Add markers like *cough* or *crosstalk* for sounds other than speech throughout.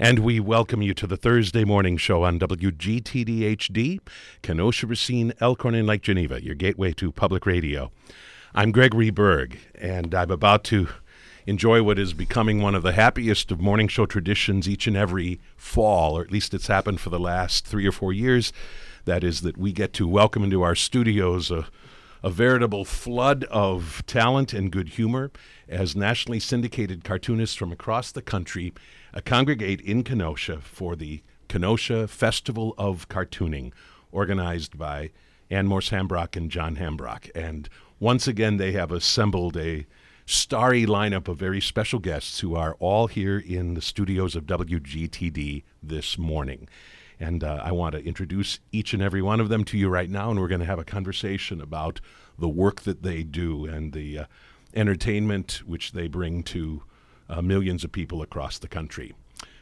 And we welcome you to the Thursday morning show on WGTDHD, Kenosha, Racine, Elkhorn, and Lake Geneva, your gateway to public radio. I'm Gregory Berg, and I'm about to enjoy what is becoming one of the happiest of morning show traditions each and every fall, or at least it's happened for the last three or four years. That is, that we get to welcome into our studios a, a veritable flood of talent and good humor as nationally syndicated cartoonists from across the country uh, congregate in Kenosha for the Kenosha Festival of Cartooning, organized by Ann Morse Hambrock and John Hambrock. And once again, they have assembled a starry lineup of very special guests who are all here in the studios of WGTD this morning. And uh, I want to introduce each and every one of them to you right now, and we're going to have a conversation about the work that they do and the uh, entertainment which they bring to uh, millions of people across the country.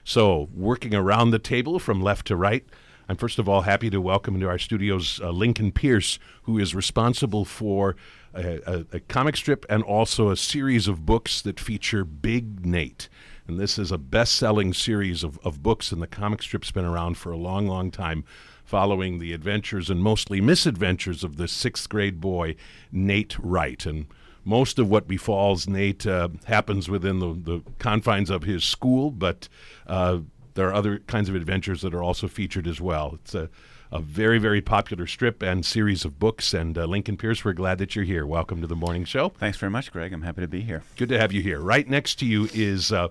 So, working around the table from left to right, I'm first of all happy to welcome into our studios uh, Lincoln Pierce, who is responsible for a, a, a, comic strip and also a series of books that feature Big Nate. And this is a best selling series of, of books, and the comic strip's been around for a long, long time, following the adventures and mostly misadventures of the sixth grade boy, Nate Wright. And most of what befalls Nate uh, happens within the, the, confines of his school, but uh, there are other kinds of adventures that are also featured as well. It's a, a very, very popular strip and series of books. And uh, Lincoln Pierce, we're glad that you're here. Welcome to the morning show. Thanks very much, Greg. I'm happy to be here. Good to have you here. Right next to you is uh,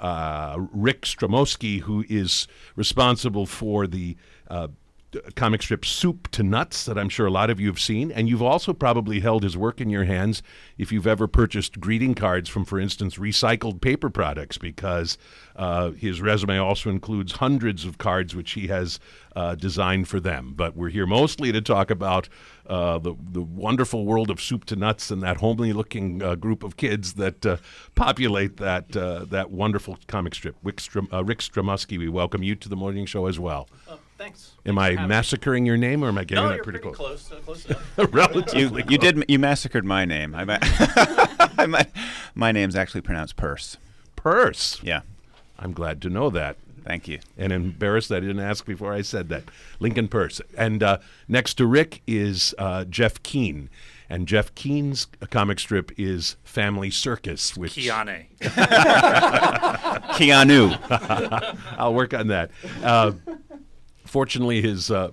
uh, Rick Stromoski, who is responsible for the uh, comic strip Soup to Nuts that I'm sure a lot of you have seen. And you've also probably held his work in your hands if you've ever purchased greeting cards from, for instance, recycled paper products, because uh, his resume also includes hundreds of cards which he has uh, designed for them. But we're here mostly to talk about uh, the, the wonderful world of Soup to Nuts and that homely looking uh, group of kids that uh, populate that, uh, that wonderful comic strip. Rick, Strum- Rick Stromusky, we welcome you to the morning show as well. Thanks. Am Thanks I massacring me. your name, or am I getting no, that pretty, pretty close? close. Uh, close enough. *laughs* Relatively. You, you did. You massacred my name. I, *laughs* I my, my name's actually pronounced Purse. Purse. Yeah. I'm glad to know that. Thank you. And embarrassed that I didn't ask before I said that. Lincoln Purse. And uh, next to Rick is uh, Jeff Keane. And Jeff Keane's comic strip is Family Circus, which Keane. Keanu. *laughs* I'll work on that. Uh, fortunately, his uh,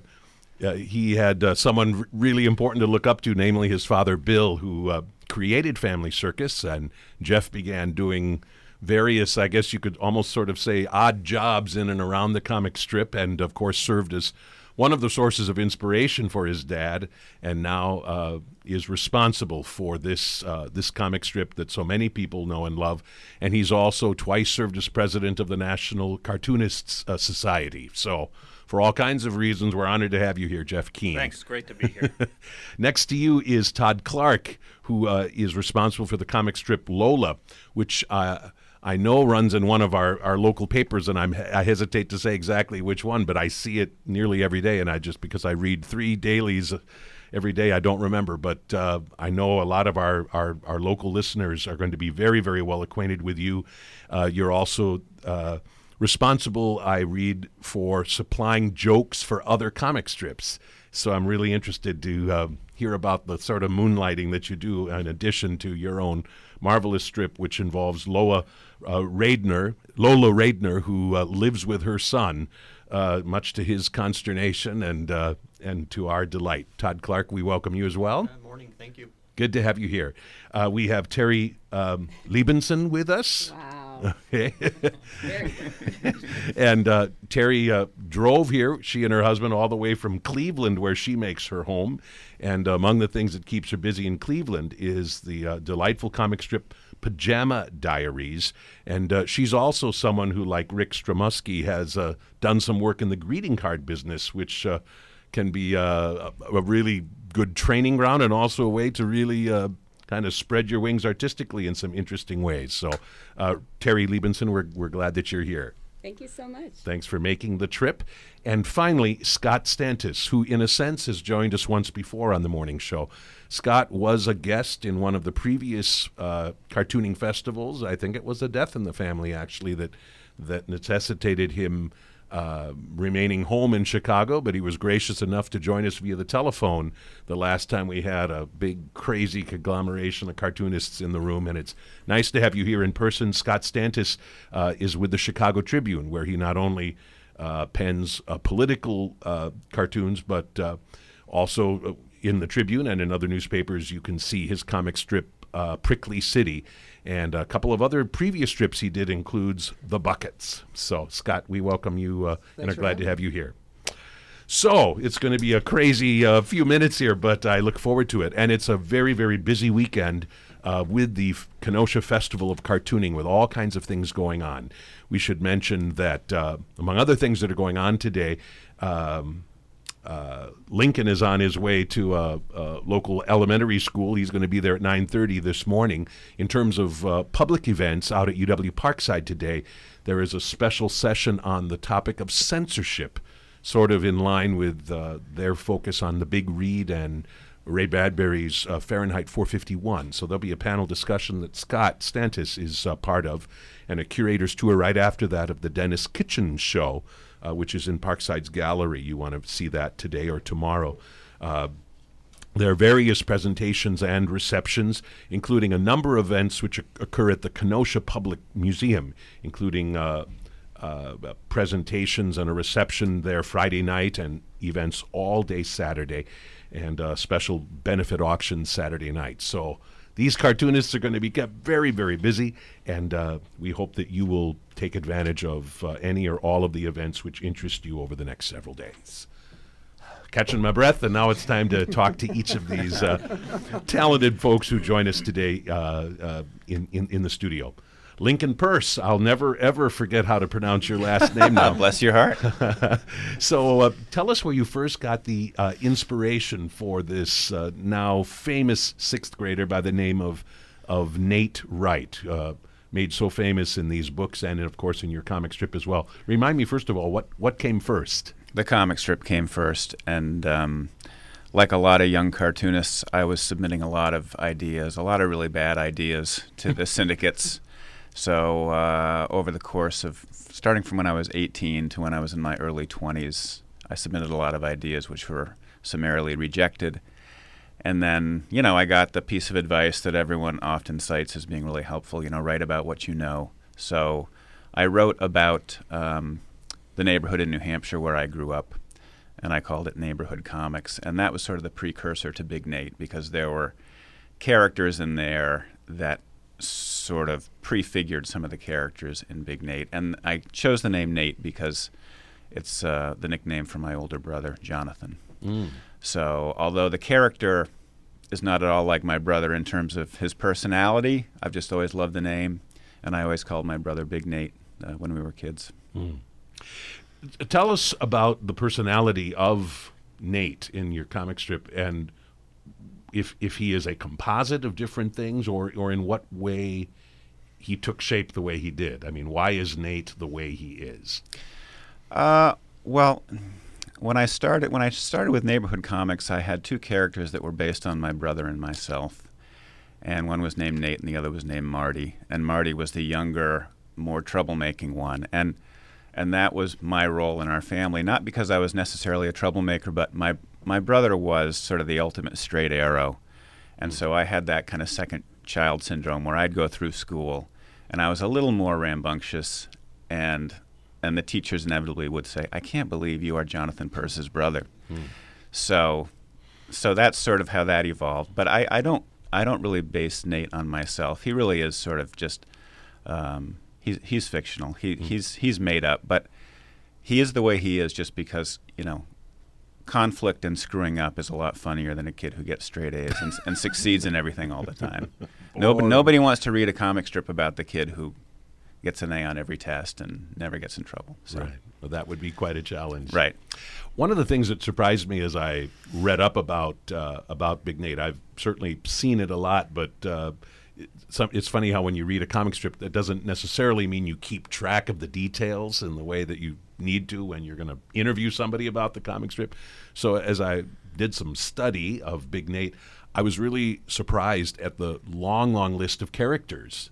uh, he had uh, someone really important to look up to, namely his father Bil, who uh, created Family Circus, and Jeff began doing various, I guess you could almost sort of say, odd jobs in and around the comic strip, and of course served as one of the sources of inspiration for his dad, and now uh, is responsible for this uh, this comic strip that so many people know and love. And he's also twice served as president of the National Cartoonists uh, Society. So, for all kinds of reasons, we're honored to have you here, Jeff Keane. Thanks. Great to be here. *laughs* Next to you is Todd Clark, who uh, is responsible for the comic strip Lola, which uh, I know runs in one of our, our local papers, and I'm, I hesitate to say exactly which one, but I see it nearly every day, and I just because I read three dailies every day, I don't remember. But uh, I know a lot of our, our, our, local listeners are going to be very, very well acquainted with you. Uh, you're also uh, responsible, I read, for supplying jokes for other comic strips. So I'm really interested to uh, hear about the sort of moonlighting that you do in addition to your own marvelous strip, which involves Loa uh, Raidner, Lola Raidner, who uh, lives with her son, uh, much to his consternation and uh, and to our delight. Todd Clark, we welcome you as well. Good morning. Thank you. Good to have you here. Uh, we have Terri um, Libenson with us. Wow. Okay. *laughs* and uh, Terri uh, drove here, she and her husband, all the way from Cleveland, where she makes her home. And among the things that keeps her busy in Cleveland is the uh, delightful comic strip Pajama Diaries. And uh, she's also someone who, like Rick Stromusky, has uh, done some work in the greeting card business, which uh, can be a really good training ground and also a way to really kind of spread your wings artistically in some interesting ways. So, uh, Terri Libenson, we're, we're glad that you're here. Thank you so much. Thanks for making the trip. And finally, Scott Stantis, who, in a sense, has joined us once before on the morning show. Scott was a guest in one of the previous uh, cartooning festivals. I think it was a death in the family, actually, that that necessitated him uh, remaining home in Chicago, but he was gracious enough to join us via the telephone the last time we had a big, crazy conglomeration of cartoonists in the room. And it's nice to have you here in person. Scott Stantis uh, is with the Chicago Tribune, where he not only uh, pens uh, political uh, cartoons, but also in the Tribune and in other newspapers, you can see his comic strip Prickly City and a couple of other previous strips he did includes The Buckets. So, Scott, we welcome you uh, and are glad to have you here. So, it's going to be a crazy uh, few minutes here, but I look forward to it. And it's a very, very busy weekend uh, with the Kenosha Festival of Cartooning with all kinds of things going on. We should mention that, uh, among other things that are going on today, um, uh, Lincoln is on his way to a, a, local elementary school. He's going to be there at 9:30 this morning. In terms of uh, public events out at UW Parkside today, there is a special session on the topic of censorship, sort of in line with uh, their focus on the big read and Ray Bradbury's uh, Fahrenheit 451. So there'll be a panel discussion that Scott Stantis is part of, and a curator's tour right after that of the Denis Kitchen show uh, which is in Parkside's gallery. You want to see that today or tomorrow. Uh, there are various presentations and receptions, including a number of events which occur at the Kenosha Public Museum, including uh, uh, presentations and a reception there Friday night and events all day Saturday, and a special benefit auction Saturday night. So these cartoonists are going to be kept very, very busy, and uh, we hope that you will take advantage of uh, any or all of the events which interest you over the next several days. Catching my breath, and now it's time to talk to each of these uh, talented folks who join us today uh, uh, in, in, in the studio. Lincoln Purse. I'll never ever forget how to pronounce your last name *laughs* now. Bless your heart. *laughs* so, uh, tell us where you first got the uh, inspiration for this uh, now famous sixth grader by the name of of Nate Wright, uh, made so famous in these books and, of course, in your comic strip as well. Remind me first of all what what came first. The comic strip came first, and. Um, like a lot of young cartoonists, I was submitting a lot of ideas, a lot of really bad ideas to the *laughs* syndicates so uh, over the course of starting from when I was 18 to when I was in my early 20s, I submitted a lot of ideas which were summarily rejected. And then, you know, I got the piece of advice that everyone often cites as being really helpful, you know, write about what you know. So I wrote about um, the neighborhood in New Hampshire where I grew up, and I called it Neighborhood Comics. And that was sort of the precursor to Big Nate because there were characters in there that sort of prefigured some of the characters in Big Nate. And I chose the name Nate because it's uh, the nickname for my older brother, Jonathan. Mm. So, although the character is not at all like my brother in terms of his personality, I've just always loved the name, and I always called my brother Big Nate uh, when we were kids. Mm. Tell us about the personality of Nate in your comic strip and if if he is a composite of different things, or or in what way he took shape the way he did. I mean, why is Nate the way he is? Uh, well, when I started when I started with Neighborhood Comics, I had two characters that were based on my brother and myself, and one was named Nate, and the other was named Marty. And Marty was the younger, more troublemaking one, and and that was my role in our family. Not because I was necessarily a troublemaker, but my my brother was sort of the ultimate straight arrow. And so I had that kind of second child syndrome where I'd go through school and I was a little more rambunctious and and the teachers inevitably would say, "I can't believe you are Jonathan Peirce's brother." Hmm. So so that's sort of how that evolved. But I, I don't I don't really base Nate on myself. He really is sort of just um, he's he's fictional. He hmm. he's he's made up, but he is the way he is just because you know conflict and screwing up is a lot funnier than a kid who gets straight A's and, and succeeds in everything all the time. *laughs* nobody, nobody wants to read a comic strip about the kid who gets an A on every test and never gets in trouble. So. Right. Well, that would be quite a challenge. Right. One of the things that surprised me as I read up about uh, about Big Nate, I've certainly seen it a lot, but uh, it's funny how when you read a comic strip, that doesn't necessarily mean you keep track of the details in the way that you need to when you're going to interview somebody about the comic strip. So as I did some study of Big Nate, I was really surprised at the long, long list of characters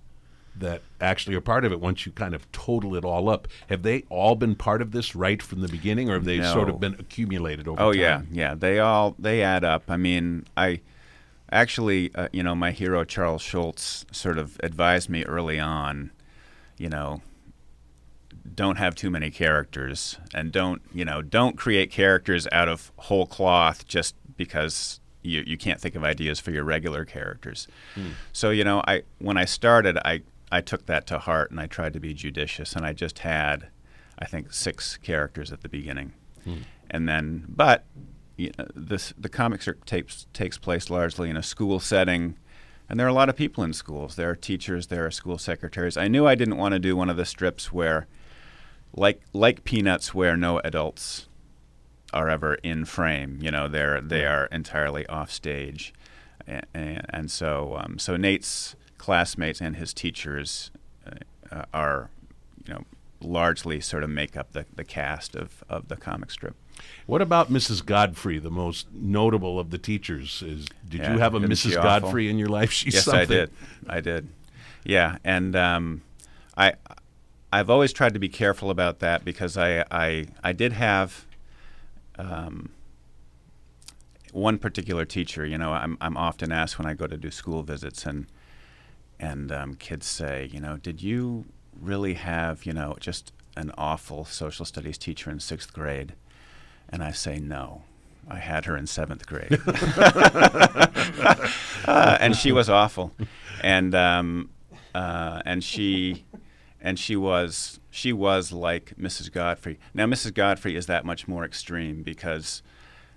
that actually are part of it once you kind of total it all up. Have they all been part of this right from the beginning, or have they No. sort of been accumulated over time? Oh time? yeah, yeah. They all they add up. I mean, I actually, uh, you know, my hero Charles Schulz sort of advised me early on, you know, don't have too many characters and don't, you know, don't create characters out of whole cloth just because you you can't think of ideas for your regular characters. So, you know, I when I started, I I took that to heart and I tried to be judicious and I just had I think 6 characters at the beginning. And then but you know, this the comic strip takes takes place largely in a school setting and there are a lot of people in schools. There are teachers there are school secretaries. I knew i didn't want to do one of the strips where like like peanuts where no adults are ever in frame you know they're they are entirely off stage. And, and, and so um, so nate's classmates and his teachers uh, are you know largely sort of make up the, the cast of, of the comic strip What about Mrs. Godfrey, the most notable of the teachers? Is did Yeah, you have a Mrs. Godfrey in your life? *laughs* She's yes, something. I did. I did. Yeah, and um, I I've always tried to be careful about that because I I, I did have um, one particular teacher. You know, I'm I'm often asked when I go to do school visits and and um, kids say, you know, did you really have you know just an awful social studies teacher in sixth grade? And I say no. I had her in seventh grade. *laughs* *laughs* uh, and she was awful, and um, uh, and she and she was she was like Mrs. Godfrey. Now Mrs. Godfrey is that much more extreme because,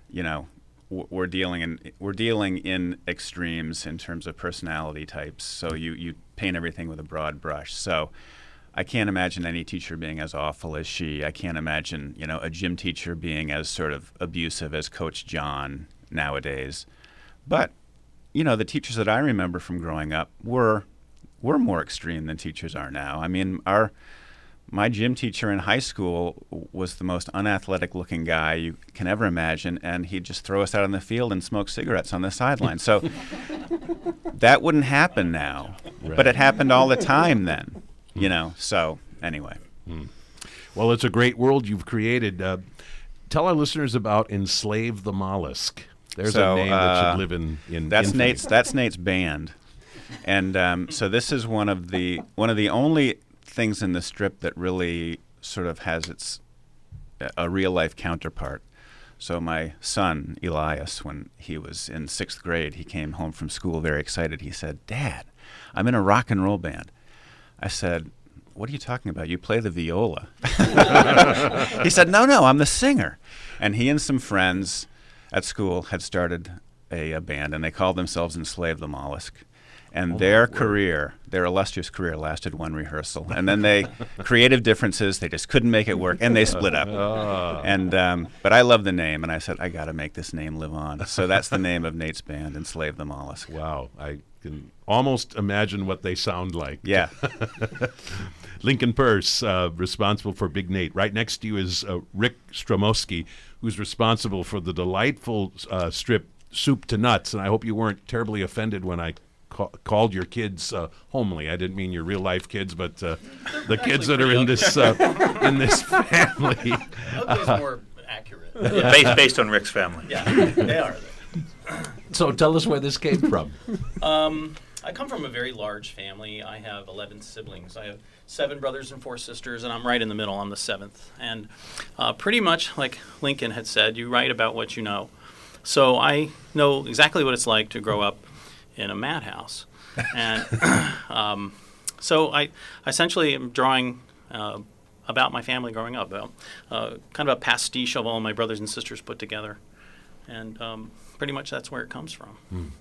you know, we're dealing in we're dealing in extremes in terms of personality types. So you you paint everything with a broad brush. So. I can't imagine any teacher being as awful as she. I can't imagine, you know, a gym teacher being as sort of abusive as Coach John nowadays. But you know, the teachers that I remember from growing up were were more extreme than teachers are now. I mean, our my gym teacher in high school was the most unathletic looking guy you can ever imagine, and he'd just throw us out on the field and smoke cigarettes on the sideline. So *laughs* that wouldn't happen now, but it happened all the time then. You know. So anyway, Well, it's a great world you've created. Uh, tell our listeners about Enslave the Mollusk. There's So, a name that uh, should live in in That's infamy. Nate's. That's Nate's band, and um, so this is one of the one of the only things in the strip that really sort of has its a real life counterpart. So my son Elias, when he was in sixth grade, he came home from school very excited. He said, "Dad, I'm in a rock and roll band." I said. What are you talking about? You play the viola. *laughs* he said, No, no, I'm the singer. And he and some friends at school had started a, a band, and they called themselves Enslave the Mollusk. And their career, their illustrious career, lasted one rehearsal. And then they, *laughs* creative differences, they just couldn't make it work, and they split up. And um, but I love the name, and I said I got to make this name live on. So that's the name of Nate's band, Enslave the Mollusk. Wow, I can almost imagine what they sound like. Yeah, *laughs* Lincoln Purse, uh, responsible for Big Nate. Right next to you is uh, Rick Stromowski, who's responsible for the delightful uh, strip Soup to Nuts. And I hope you weren't terribly offended when I ca- called your kids uh, homely. I didn't mean your real life kids, but uh, the kids that are in this uh, in this *laughs* family. Ugly's more accurate. based, based on Rick's family. Yeah, they are. *clears throat* So tell us where this came from. *laughs* Um, I come from a very large family. I have 11 siblings. I have seven brothers and four sisters, and I'm right in the middle. I'm the seventh. And uh, pretty much like Lincoln had said, you write about what you know. So I know exactly what it's like to grow up in a madhouse. And *clears throat* um, so I essentially am drawing uh, about my family growing up, uh, kind of a pastiche of all my brothers and sisters put together. And um, pretty much that's where it comes from.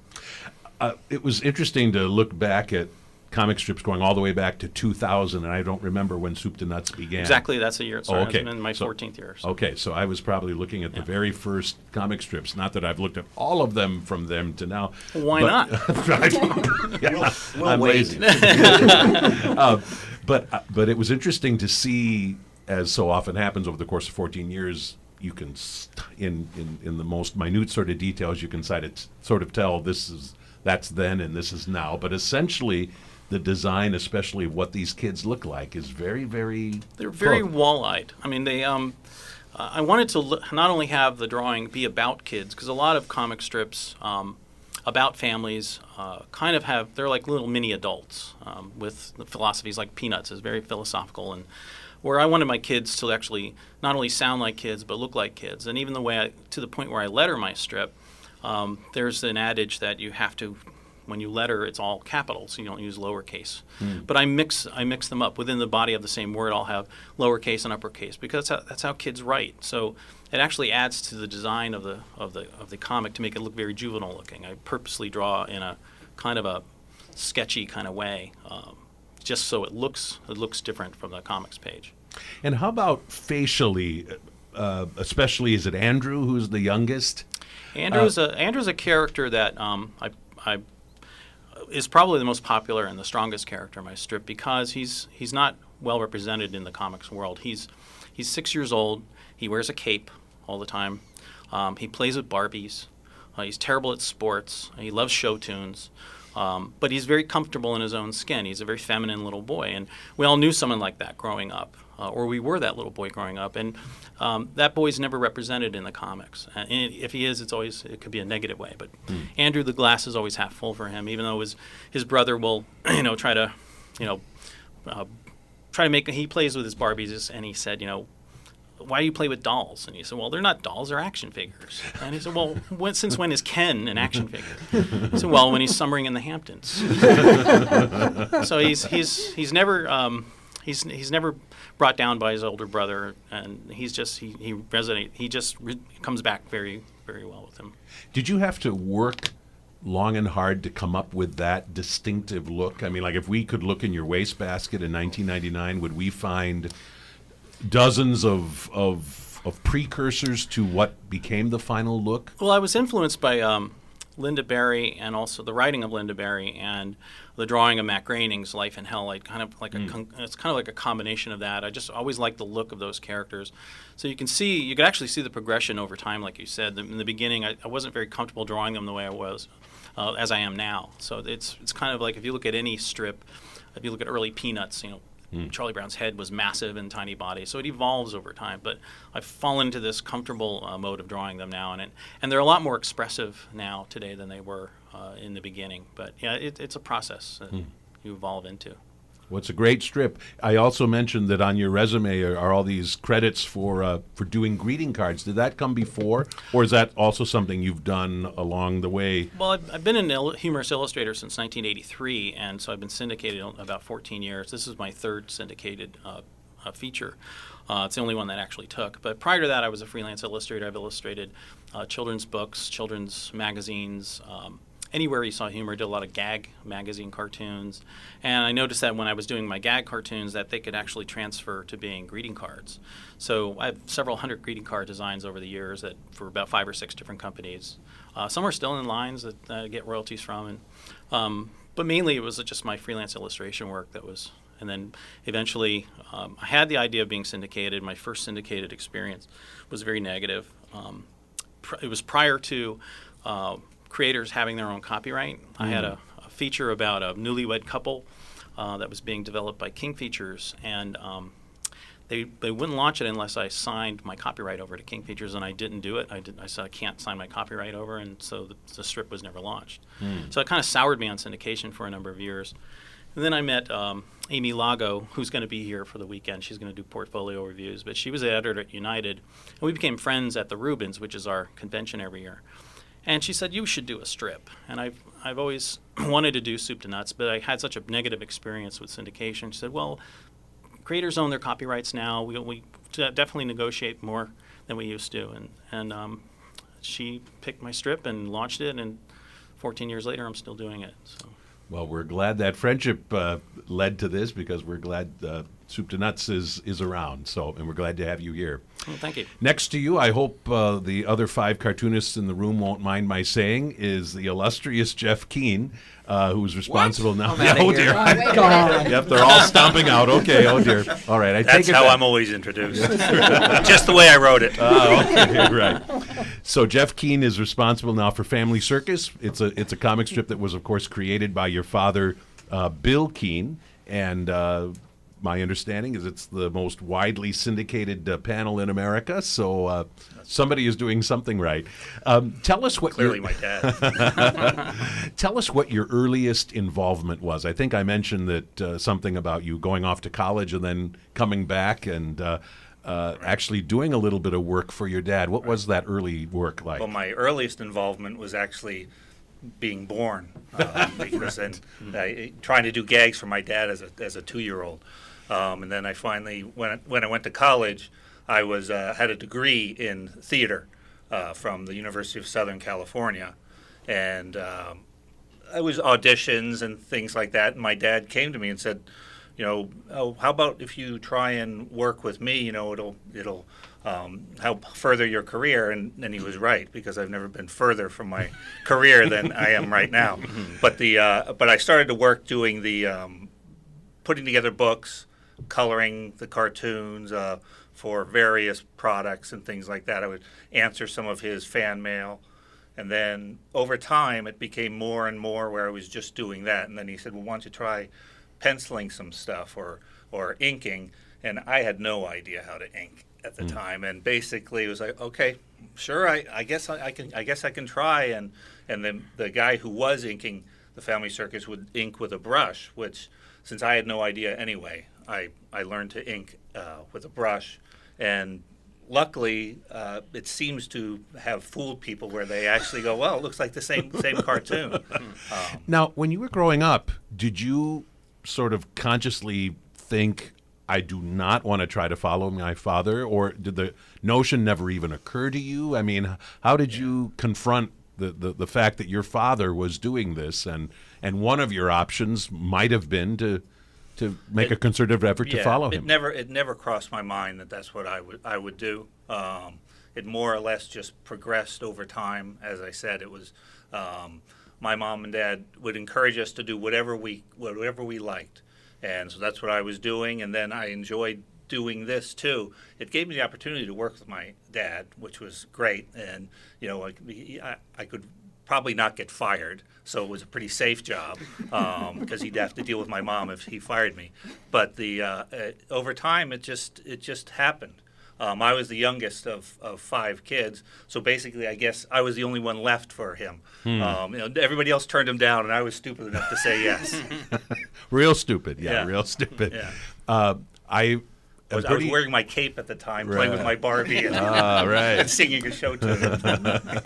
Uh, it was interesting to look back at comic strips going all the way back to 2000, and I don't remember when Soup to Nuts began. Exactly, that's the year it Oh, okay. In my So- 14th year. So. Okay, so I was probably looking at the very first comic strips. Not that I've looked at all of them from them to now. Why but- not? *laughs* *laughs* Yeah, we'll I'm wait. lazy. *laughs* Uh, but uh, but it was interesting to see, as so often happens over the course of 14 years, you can st- in, in in the most minute sort of details you can sort of sort of tell this is that's then and this is now. But essentially, the design, especially of what these kids look like, is very very. They're very close. wall-eyed. I mean, they. Um, uh, I wanted to l- not only have the drawing be about kids, because a lot of comic strips um, about families uh, kind of have they're like little mini adults um, with the philosophies like Peanuts is very philosophical and. Where I wanted my kids to actually not only sound like kids but look like kids, and even the way I, to the point where I letter my strip, um, there's an adage that you have to when you letter it's all capitals. You don't use lowercase. But i mix i mix them up within the body of the same word. I'll have lowercase and uppercase because that's how, that's how kids write. So it actually adds to the design of the of the of the comic to make it look very juvenile looking. I purposely draw in a kind of a sketchy kind of way um, just so it looks it looks different from the comics page And how about facially, uh, especially is it Andrew who's the youngest? Andrew's a Andrew's a character that um, I, I is probably the most popular and the strongest character in my strip because he's he's not well represented in the comics world. He's he's six years old. He wears a cape all the time. Um, he plays with Barbies. Uh, he's terrible at sports. He loves show tunes. Um, but he's very comfortable in his own skin. He's a very feminine little boy, and we all knew someone like that growing up, uh, or we were that little boy growing up. And um, that boy's never represented in the comics. And if he is, it's always it could be a negative way. But Andrew, the glass is always half full for him, even though his his brother will, *clears throat* you know, try to, you know, uh, try to make. He plays with his Barbies, and he said, you know, why do you play with dolls? And he said, well, they're not dolls, they're action figures. And he said, well, when, since when is Ken an action figure? He said, well, when he's summering in the Hamptons. *laughs* so he's he's he's never um, he's he's never brought down by his older brother, and he's just he he resonate he just re- comes back very very well with him. Did you have to work long and hard to come up with that distinctive look? I mean, like if we could look in your wastebasket in 1999, would we find dozens of of of precursors to what became the final look? Well, I was influenced by um, Lynda Barry and also the writing of Lynda Barry and the drawing of Matt Groening's Life in Hell. Like kind of like a con- it's kind of like a combination of that. I just always liked the look of those characters. So you can see you can actually see the progression over time, like you said. In the beginning, I, I wasn't very comfortable drawing them the way I was uh, as I am now. So it's it's kind of like if you look at any strip, if you look at early Peanuts, you know. Charlie Brown's head was massive and tiny body, so it evolves over time. But I've fallen into this comfortable uh, mode of drawing them now, and it, and they're a lot more expressive now today than they were uh, in the beginning. But yeah, it, it's a process that you evolve into. Well, a great strip. I also mentioned that on your resume are, are all these credits for uh, for doing greeting cards. Did that come before, or is that also something you've done along the way? Well, I've, I've been an il- humorous illustrator since 1983, and so I've been syndicated about 14 years. This is my third syndicated uh, uh, feature. Uh, it's the only one that actually took. But prior to that, I was a freelance illustrator. I've illustrated uh, children's books, children's magazines. Um, anywhere you saw humor, did a lot of gag magazine cartoons, and I noticed that when I was doing my gag cartoons, that they could actually transfer to being greeting cards. So I have several hundred greeting card designs over the years that for about five or six different companies. Uh, some are still in lines that get royalties from, and um, but mainly it was just my freelance illustration work that was. And then eventually, um, I had the idea of being syndicated. My first syndicated experience was very negative. Um, pr- it was prior to uh, creators having their own copyright. I had a, a feature about a newlywed couple uh, that was being developed by King Features, and um, they they wouldn't launch it unless I signed my copyright over to King Features, and I didn't do it. I did. I said I can't sign my copyright over, and so the, the strip was never launched. So it kind of soured me on syndication for a number of years. And then I met um, Amy Lago, who's going to be here for the weekend. She's going to do portfolio reviews, but she was the editor at United, and we became friends at the Reubens, which is our convention every year. And she said, "You should do a strip." And I've I've always *clears throat* wanted to do soup to nuts, but I had such a negative experience with syndication. She said, "Well, creators own their copyrights now. We we definitely negotiate more than we used to." And and um, she picked my strip and launched it, and 14 years later, I'm still doing it. So Well, we're glad that friendship uh, led to this because we're glad uh, Soup to Nuts is, is around. So, and we're glad to have you here. Well, thank you. Next to you, I hope uh, the other five cartoonists in the room won't mind my saying, is the illustrious Jeff Keane, uh, who's responsible now. I'm outta *laughs* oh dear. Oh, God. yep, they're all stomping out. Okay, oh dear. All right, I That's take it how back. I'm always introduced. *laughs* Just the way I wrote it. Oh, okay, *laughs* right. So Jeff Keane is responsible now for Family Circus. It's a it's a comic strip that was, of course, created by your father, uh, Bil Keane, and uh, my understanding is it's the most widely syndicated uh, panel in America. So uh, somebody is doing something right. Um, tell us what Clearly, your, my dad. *laughs* Tell us what your earliest involvement was. I think I mentioned that uh, something about you going off to college and then coming back and uh, uh, actually doing a little bit of work for your dad. What was that early work like? Well, my earliest involvement was actually being born, um, *laughs* because then I, trying to do gags for my dad as a as a two year old, um, and then I finally when I, when I went to college, I was uh, had a degree in theater uh, from the University of Southern California, and um, I was auditions and things like that. And my dad came to me and said, you know, oh, how about if you try and work with me? You know, it'll it'll um, help further your career. And, and he was right because I've never been further from my *laughs* career than I am right now. *laughs* But the uh, but I started to work doing the um, putting together books, coloring the cartoons uh, for various products and things like that. I would answer some of his fan mail. And then over time, it became more and more where I was just doing that. And then he said, "Well, why don't you try penciling some stuff or or inking?" And I had no idea how to ink at the time. And basically, it was like, "Okay, sure, I, I guess I, I can. I guess I can try." And and then the guy who was inking the Family Circus would ink with a brush, which since I had no idea anyway, I I learned to ink uh, with a brush and luckily, uh, it seems to have fooled people where they actually go, "Well, it looks like the same same cartoon." *laughs* Um, now, when you were growing up, did you sort of consciously think, I do not want to try to follow my father? Or did the notion never even occur to you? I mean, how did you confront the, the, the fact that your father was doing this and, and one of your options might have been to to make It- a concerted effort to yeah, follow it him? never it never crossed my mind that that's what I would I would do. Um, it more or less just progressed over time. As I said, it was um, my mom and dad would encourage us to do whatever we whatever we liked, and so that's what I was doing. And then I enjoyed doing this too. It gave me the opportunity to work with my dad, which was great. And you know, I, I, I could probably not get fired, so it was a pretty safe job *laughs* because he'd have to deal with my mom if he fired me. But the uh, uh, over time, it just it just happened. Um, I was the youngest of, of five kids, so basically, I guess I was the only one left for him. Um, you know, everybody else turned him down, and I was stupid enough to say yes. *laughs* real stupid. Yeah, Yeah. real stupid. Yeah. Uh, I I was, I was wearing my cape at the time, playing with my Barbie, and, Ah, right. and *laughs* singing a show tune. *laughs*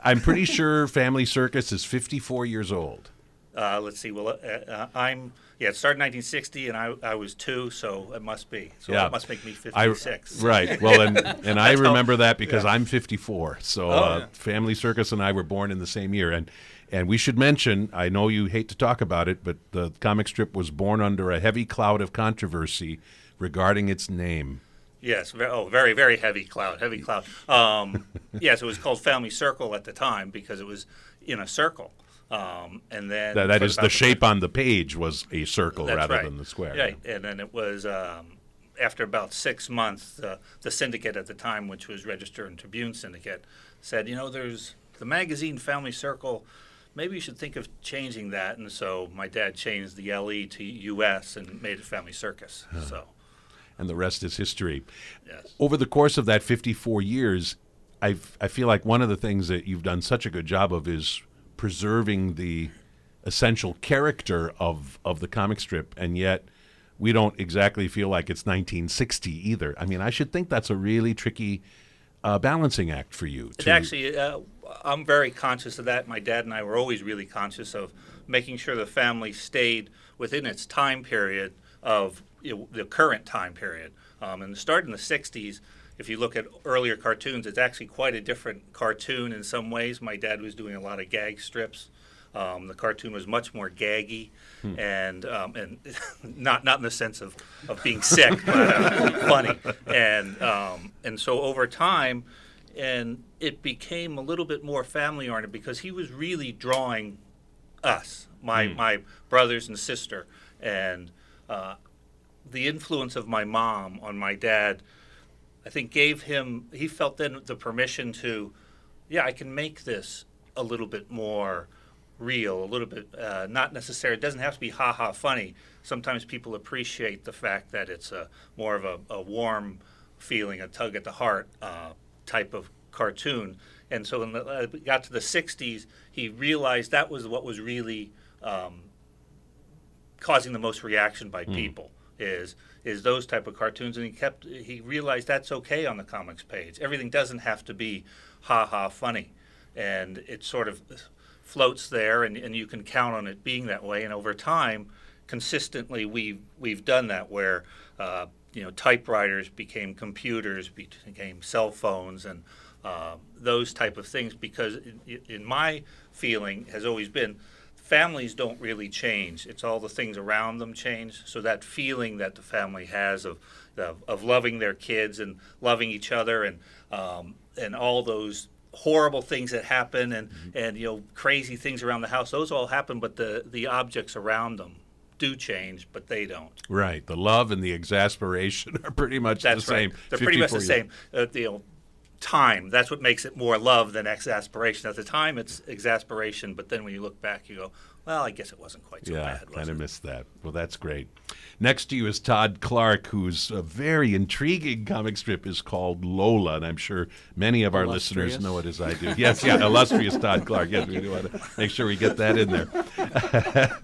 I'm pretty sure Family Circus is 54 years old. Uh, let's see. Well, uh, uh, I'm yeah. It started 1960, and I, I was two, so it must be. So Yeah. it must make me I, 56. right. Well, and and *laughs* I how- remember that because yeah. I'm 54. So Oh, uh, yeah. Family Circus and I were born in the same year, and and we should mention. I know you hate to talk about it, but the comic strip was born under a heavy cloud of controversy regarding its name. Yes. Oh, very very heavy cloud. Heavy cloud. Um, *laughs* yes, it was called Family Circle at the time because it was in a circle. Um, and then That, that is, the shape on the page was a circle That's rather right. than the square. Right, and then it was um, after about six months, uh, the syndicate at the time, which was Register and Tribune Syndicate, said, you know, there's the magazine Family Circle. Maybe you should think of changing that. And so my dad changed the LE to US and made it Family Circus. So, And the rest is history. yes. over the course of that 54 years, I I feel like one of the things that you've done such a good job of is preserving the essential character of of the comic strip, and yet we don't exactly feel like it's 1960 either. I mean, I should think that's a really tricky uh, balancing act for you. To- actually, uh, I'm very conscious of that. My dad and I were always really conscious of making sure the family stayed within its time period of the current time period. Um, and starting in the 60s, if you look at earlier cartoons, it's actually quite a different cartoon in some ways. My dad was doing a lot of gag strips. Um, the cartoon was much more gaggy, and um, and *laughs* not not in the sense of, of being sick, but uh, funny. And um, and so over time, and it became a little bit more family oriented because he was really drawing us, my my brothers and sister, and uh, the influence of my mom on my dad. I think gave him he felt then the permission to, yeah, I can make this a little bit more real, a little bit uh, not necessarily. It doesn't have to be ha ha funny. Sometimes people appreciate the fact that it's a more of a, a warm feeling, a tug at the heart uh, type of cartoon. And so when the, uh, it got to the '60s, he realized that was what was really um, causing the most reaction by people is is those type of cartoons. And he kept he realized that's okay on the comics page. Everything doesn't have to be ha ha funny. And it sort of floats there and, and you can count on it being that way. And over time consistently we've we've done that where uh, you know typewriters became computers became cell phones and uh, those type of things. Because in, in my feeling has always been families don't really change. It's all the things around them change. So that feeling that the family has of of, of loving their kids and loving each other and um, and all those horrible things that happen and and you know crazy things around the house. Those all happen, but the the objects around them do change, but they don't. Right. The love and the exasperation *laughs* are pretty much That's the same. right. They're pretty much the years. same. Uh, you know, time. That's what makes it more love than exasperation. At the time, it's exasperation, but then when you look back, you go, "Well, I guess it wasn't quite so yeah, bad." was kind of missed that. Well, that's great. Next to you is Todd Clark, whose a very intriguing comic strip is called Lola, and I'm sure many of our listeners know it as I do. Yes, yeah, illustrious Todd Clark. Yes, we do want to make sure we get that in there. *laughs*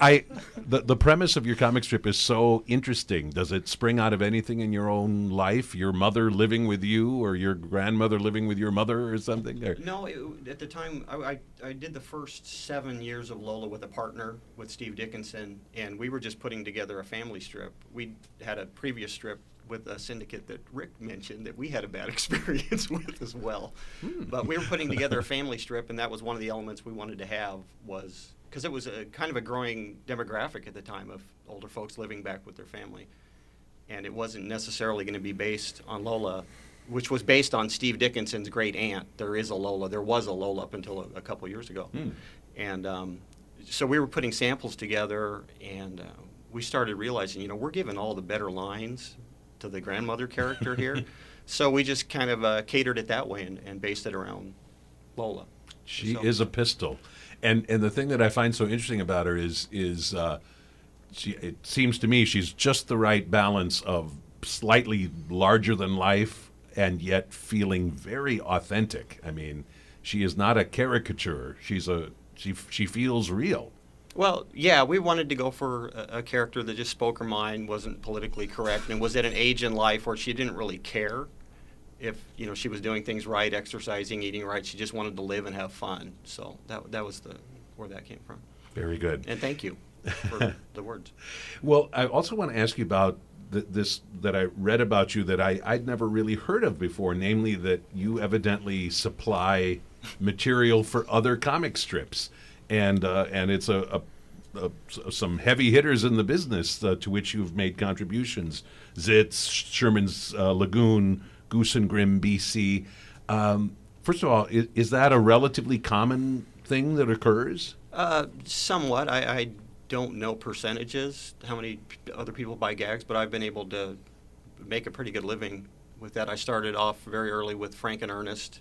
I, the the premise of your comic strip is so interesting. Does it spring out of anything in your own life? Your mother living with you, or your grandmother living with your mother, or something? Or, No, it, at the time, I, I, I did the first seven years of Lola with a partner, with Steve Dickinson, and we were just putting together a family strip. We had a previous strip with a syndicate that Rick mentioned that we had a bad *laughs* experience with as well. But we were putting together a family strip, and that was one of the elements we wanted to have was because it was a kind of a growing demographic at the time of older folks living back with their family and it wasn't necessarily going to be based on Lola, which was based on Steve Dickinson's great aunt. There is a Lola. There was a Lola up until a, a couple years ago, and um, so we were putting samples together, and uh, we started realizing, you know, we're giving all the better lines to the grandmother character *laughs* here, so we just kind of uh, catered it that way and, and based it around Lola. She So- is a pistol, and and the thing that I find so interesting about her is is uh, she. It seems to me she's just the right balance of slightly larger than life and yet feeling very authentic. I mean, she is not a caricature. She's a she she feels real. Well, yeah, we wanted to go for a, a character that just spoke her mind, wasn't politically correct, and was at an age in life where she didn't really care if you know she was doing things right, exercising, eating right. She just wanted to live and have fun. So that that was the where that came from. Very good. And thank you for *laughs* the words. Well, I also want to ask you about th- this that I read about you that I, I'd never really heard of before, namely that you evidently supply material for other comic strips, and uh, and it's a, a, a some heavy hitters in the business uh, to which you've made contributions: Zits, Sherman's uh, Lagoon, Goose and Grimm, BC. Um, first of all, is, is that a relatively common thing that occurs? Uh, somewhat. I, I don't know percentages, how many other people buy gags, but I've been able to make a pretty good living with that. I started off very early with Frank and Ernest,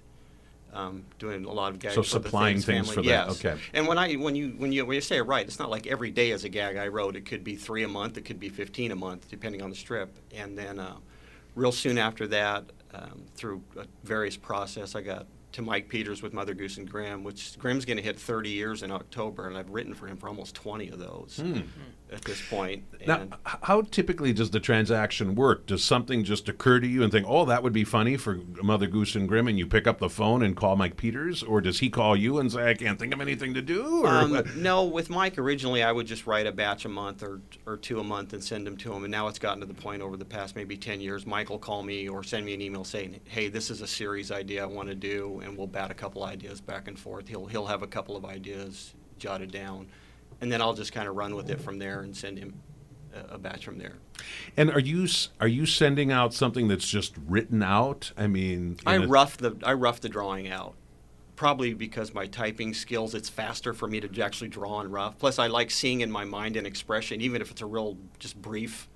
um, doing a lot of gags. So for the supplying Things things family. for that, okay. And when I when you when you when you say it right, it's not like every day as a gag I wrote. It could be three a month. It could be fifteen a month, depending on the strip. And then, uh, real soon after that, um, through a various process, I got to Mike Peters with Mother Goose and Grimm, which Grimm's going to hit 30 years in October, and I've written for him for almost 20 of those at this point. Now, how typically does the transaction work? Does something just occur to you and think, "Oh, that would be funny for Mother Goose and Grimm," and you pick up the phone and call Mike Peters, or does he call you and say, "I can't think of anything to do"? Or Um, no, with Mike originally, I would just write a batch a month or, or two a month and send them to him. And now it's gotten to the point over the past maybe 10 years, Mike will call me or send me an email saying, hey, this is a series idea I want to do, and we'll bat a couple ideas back and forth. He'll, he'll have a couple of ideas jotted down, and then I'll just kind of run with it from there and send him a, a batch from there. And are you are you sending out something that's just written out? I mean, I rough the I rough the drawing out. Probably because my typing skills, it's faster for me to actually draw and rough. Plus, I like seeing in my mind an expression, even if it's a real just brief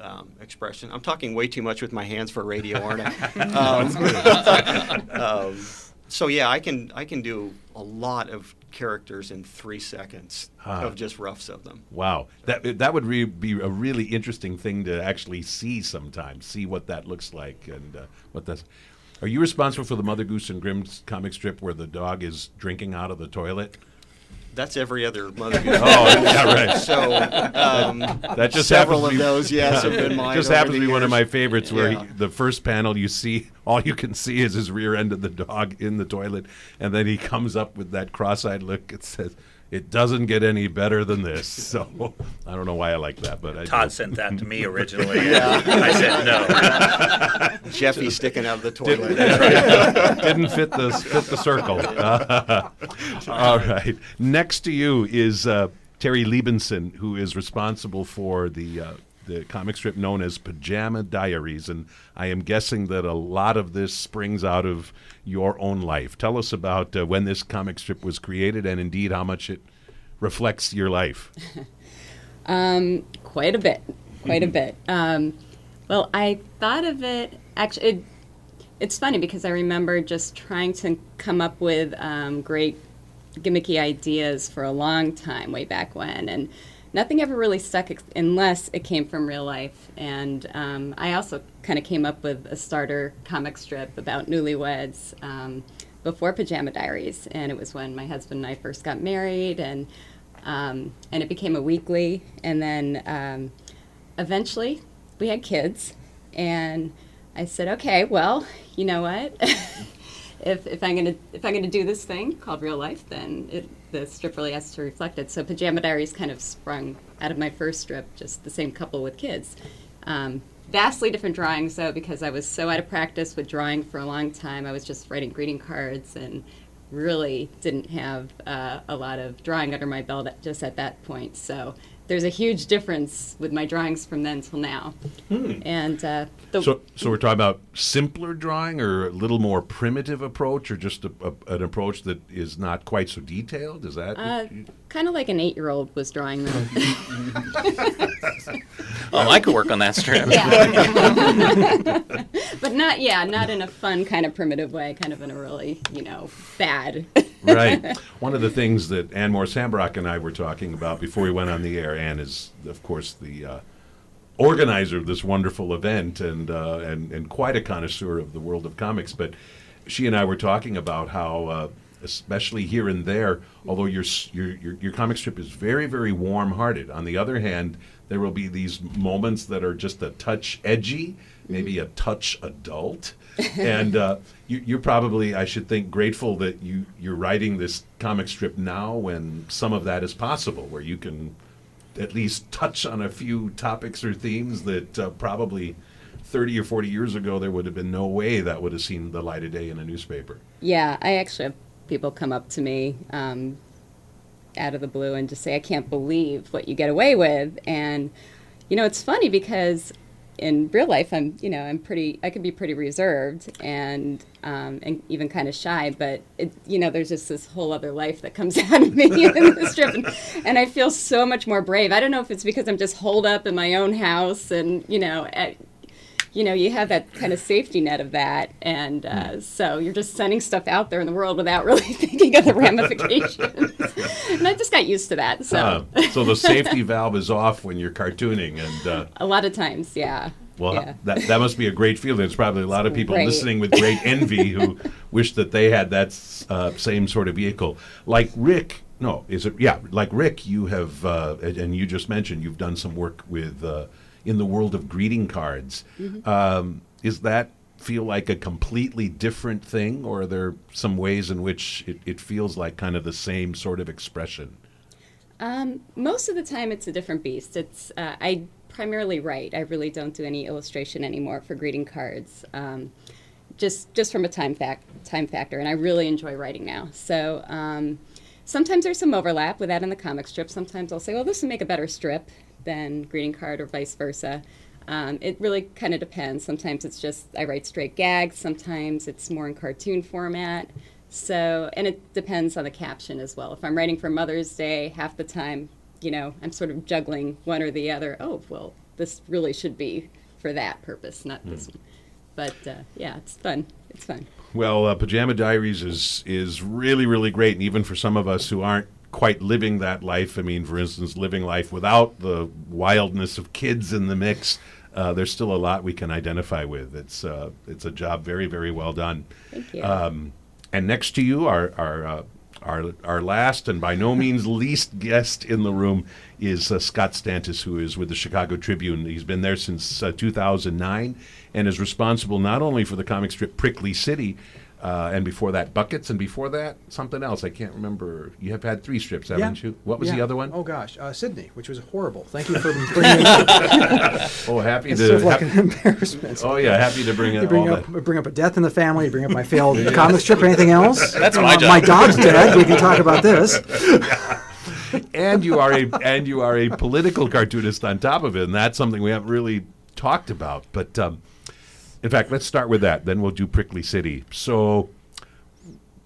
um, expression. I'm talking way too much with my hands for radio, aren't I? *laughs* Um, *laughs* um, so yeah, I can I can do a lot of characters in three seconds Huh. of just roughs of them. Wow, that that would re- be a really interesting thing to actually see sometimes, See what that looks like and uh, what that's. Are you responsible for the Mother Goose and Grimm's comic strip where the dog is drinking out of the toilet? That's every other mother. *laughs* Oh, yeah, right. *laughs* So um, That just several happens of be- those, yes, have been *laughs* mine. just happens to be one of my favorites where Yeah. he, the first panel you see all you can see is his rear end of the dog in the toilet and then he comes up with that cross-eyed look it says it doesn't get any better than this *laughs* so i don't know why i like that but I Todd do. sent that to me *laughs* originally. and I said no. *laughs* Jeffy sticking out of the toilet. didn't fit the fit the circle all right next to you is uh, Terri Libenson who is responsible for the uh, the comic strip known as Pajama Diaries, and I am guessing that a lot of this springs out of your own life. Tell us about uh, when this comic strip was created, and indeed how much it reflects your life. *laughs* Um, quite a bit, quite a bit. Um, well, I thought of it actually. It, it's funny because I remember just trying to come up with um, great gimmicky ideas for a long time, way back when, and nothing ever really stuck ex- unless it came from real life. And um, I also kind of came up with a starter comic strip about newlyweds um, before Pajama Diaries, and it was when my husband and I first got married, and um, and it became a weekly, and then um, eventually we had kids, and I said, okay, well, you know what? *laughs* if, if I'm gonna if I'm gonna do this thing called real life, then it, the strip really has to reflect it. So Pajama Diaries kind of sprung out of my first strip, just the same couple with kids. Um, vastly different drawings though, because I was so out of practice with drawing for a long time. I was just writing greeting cards and really didn't have uh, a lot of drawing under my belt just at that point. So there's a huge difference with my drawings from then till now. And uh, the, So, so we're talking about simpler drawing, or a little more primitive approach, or just a, a, an approach that is not quite so detailed. Is that? uh, kind of like an eight-year-old was drawing them. *laughs* Oh, I could work on that strip. yeah. *laughs* but not, yeah, not in a fun kind of primitive way, kind of in a really, you know, bad. right. *laughs* One of the things that Ann Moore Sambrock and I were talking about before we went on the air, Ann is, of course, the uh, organizer of this wonderful event and, uh, and, and quite a connoisseur of the world of comics. But she and I were talking about how, uh, especially here and there, although your, your, your, your comic strip is very, very warm hearted, on the other hand, there will be these moments that are just a touch edgy, maybe a touch adult. *laughs* and uh, you, you're probably, I should think, grateful that you, you're writing this comic strip now when some of that is possible, where you can at least touch on a few topics or themes that uh, probably 30 or 40 years ago there would have been no way that would have seen the light of day in a newspaper. Yeah, I actually have people come up to me um, out of the blue and just say, I can't believe what you get away with. And, you know, it's funny because in real life, I'm, you know, I'm pretty, I can be pretty reserved and, um, and even kind of shy, but, it, you know, there's just this whole other life that comes *laughs* out of me in this *laughs* strip. And, and I feel so much more brave. I don't know if it's because I'm just holed up in my own house and, you know, at, you know, you have that kind of safety net of that, and uh, so you're just sending stuff out there in the world without really *laughs* thinking of the ramifications. and I just got used to that. So Uh, so the safety valve is off when you're cartooning, and uh, a lot of times, yeah. well, yeah. that that must be a great feeling. It's probably a lot of people Right. listening with great envy who wish that they had that uh, same sort of vehicle. Like Rick, no, is it? Yeah, like Rick, you have, uh, and and you just mentioned you've done some work with uh, in the world of greeting cards. Mm-hmm. Um, is that feel like a completely different thing, or are there some ways in which it, it feels like kind of the same sort of expression? Um, most of the time, it's a different beast. It's uh, I primarily write. I really don't do any illustration anymore for greeting cards. Um, just just from a time fac- time factor, and I really enjoy writing now. So um, sometimes there's some overlap with that in the comic strip. Sometimes I'll say, well, this would make a better strip than greeting card or vice versa. Um, it really kind of depends. Sometimes it's just I write straight gags. Sometimes it's more in cartoon format. So, and it depends on the caption as well. If I'm writing for Mother's Day, half the time, you know, I'm sort of juggling one or the other. Oh, well, this really should be for that purpose, not this one. But uh, yeah, it's fun. It's fun. Well, uh, Pajama Diaries is is really really great, and even for some of us who aren't quite living that life. I mean, for instance, living life without the wildness of kids in the mix. Uh, there's still a lot we can identify with. It's uh, it's a job very very well done. Thank you. Um, and next to you, our our uh, our our last and by no *laughs* means least guest in the room is uh, Scott Stantis, who is with the Chicago Tribune. He's been there since uh, 2009 and is responsible not only for the comic strip Prickly City. Uh, and before that, Buckets, and before that, something else. I can't remember. You have had three strips, haven't you? What was the other one? Oh gosh, uh, Sydney, which was horrible. Thank you for *laughs* bringing it up. Oh, happy It's to. sort of like hap- an embarrassment. oh yeah, happy to bring You it bring all up, that. bring up a death in the family. You bring up my failed *laughs* comic strip. Or anything else? *laughs* That's Uh, my job. My dog's dead. We can talk about this. and you are a and you are a political cartoonist on top of it, and that's something we haven't really talked about. But um, in fact, let's start with that. Then we'll do Prickly City. So,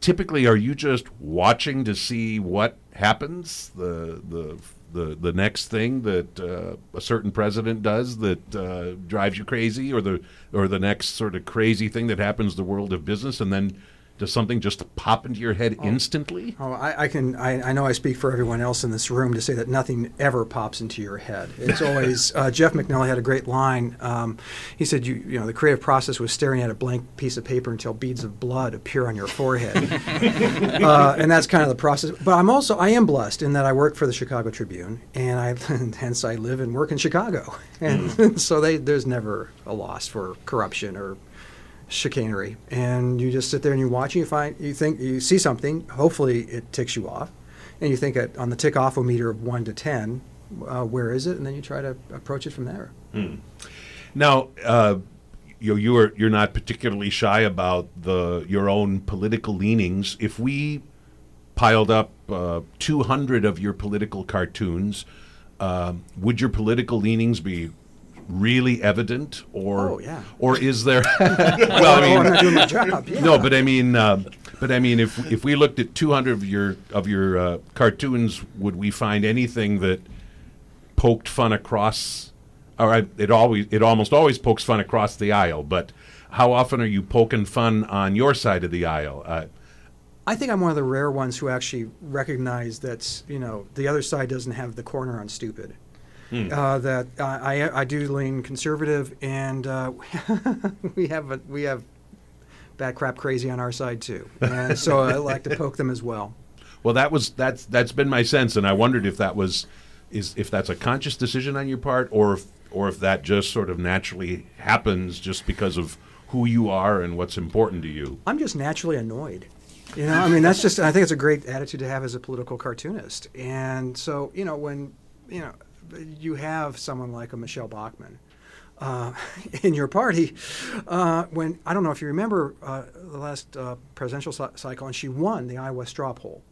typically, are you just watching to see what happens? The the the, the next thing that uh, a certain president does that uh, drives you crazy, or the or the next sort of crazy thing that happens the world of business, and then does something just pop into your head instantly? Oh, I, I can. I, I know I speak for everyone else in this room to say that nothing ever pops into your head. It's *laughs* always. Uh, Jeff MacNelly had a great line. Um, he said, "You, you know, the creative process was staring at a blank piece of paper until beads of blood appear on your forehead." *laughs* uh, and that's kind of the process. But I'm also I am blessed in that I work for the Chicago Tribune, and I *laughs* hence I live and work in Chicago, and so they, there's never a loss for corruption or chicanery. And you just sit there and you watch and you find you think you see something hopefully it ticks you off. And you think at, on the tick off a meter of 1 to 10 uh, where is it? And then you try to approach it from there. Now, uh, you you are you're not particularly shy about the your own political leanings. If we piled up uh, 200 of your political cartoons, um would your political leanings be really evident, or Oh, yeah. or is there? *laughs* *laughs* well, I mean, doing my job yeah. no, but I mean, uh, but I mean, if if we looked at 200 of your of your uh, cartoons, would we find anything that poked fun across? Or I, it always it almost always pokes fun across the aisle. But how often are you poking fun on your side of the aisle? Uh, I think I'm one of the rare ones who actually recognize that you know the other side doesn't have the corner on stupid. Uh, that uh, I I do lean conservative, and uh, *laughs* we have a, we have bad crap crazy on our side too, and so I *laughs* like to poke them as well. well, that was that's that's been my sense, and I wondered if that was is if that's a conscious decision on your part, or if, or if that just sort of naturally happens just because of who you are and what's important to you. I'm just naturally annoyed. You know, I mean, that's just, I think it's a great attitude to have as a political cartoonist. And so, you know, when, you know, you have someone like a Michele Bachmann uh, *laughs* in your party, uh, when, I don't know if you remember uh, the last uh, presidential cycle, and she won the Iowa straw poll.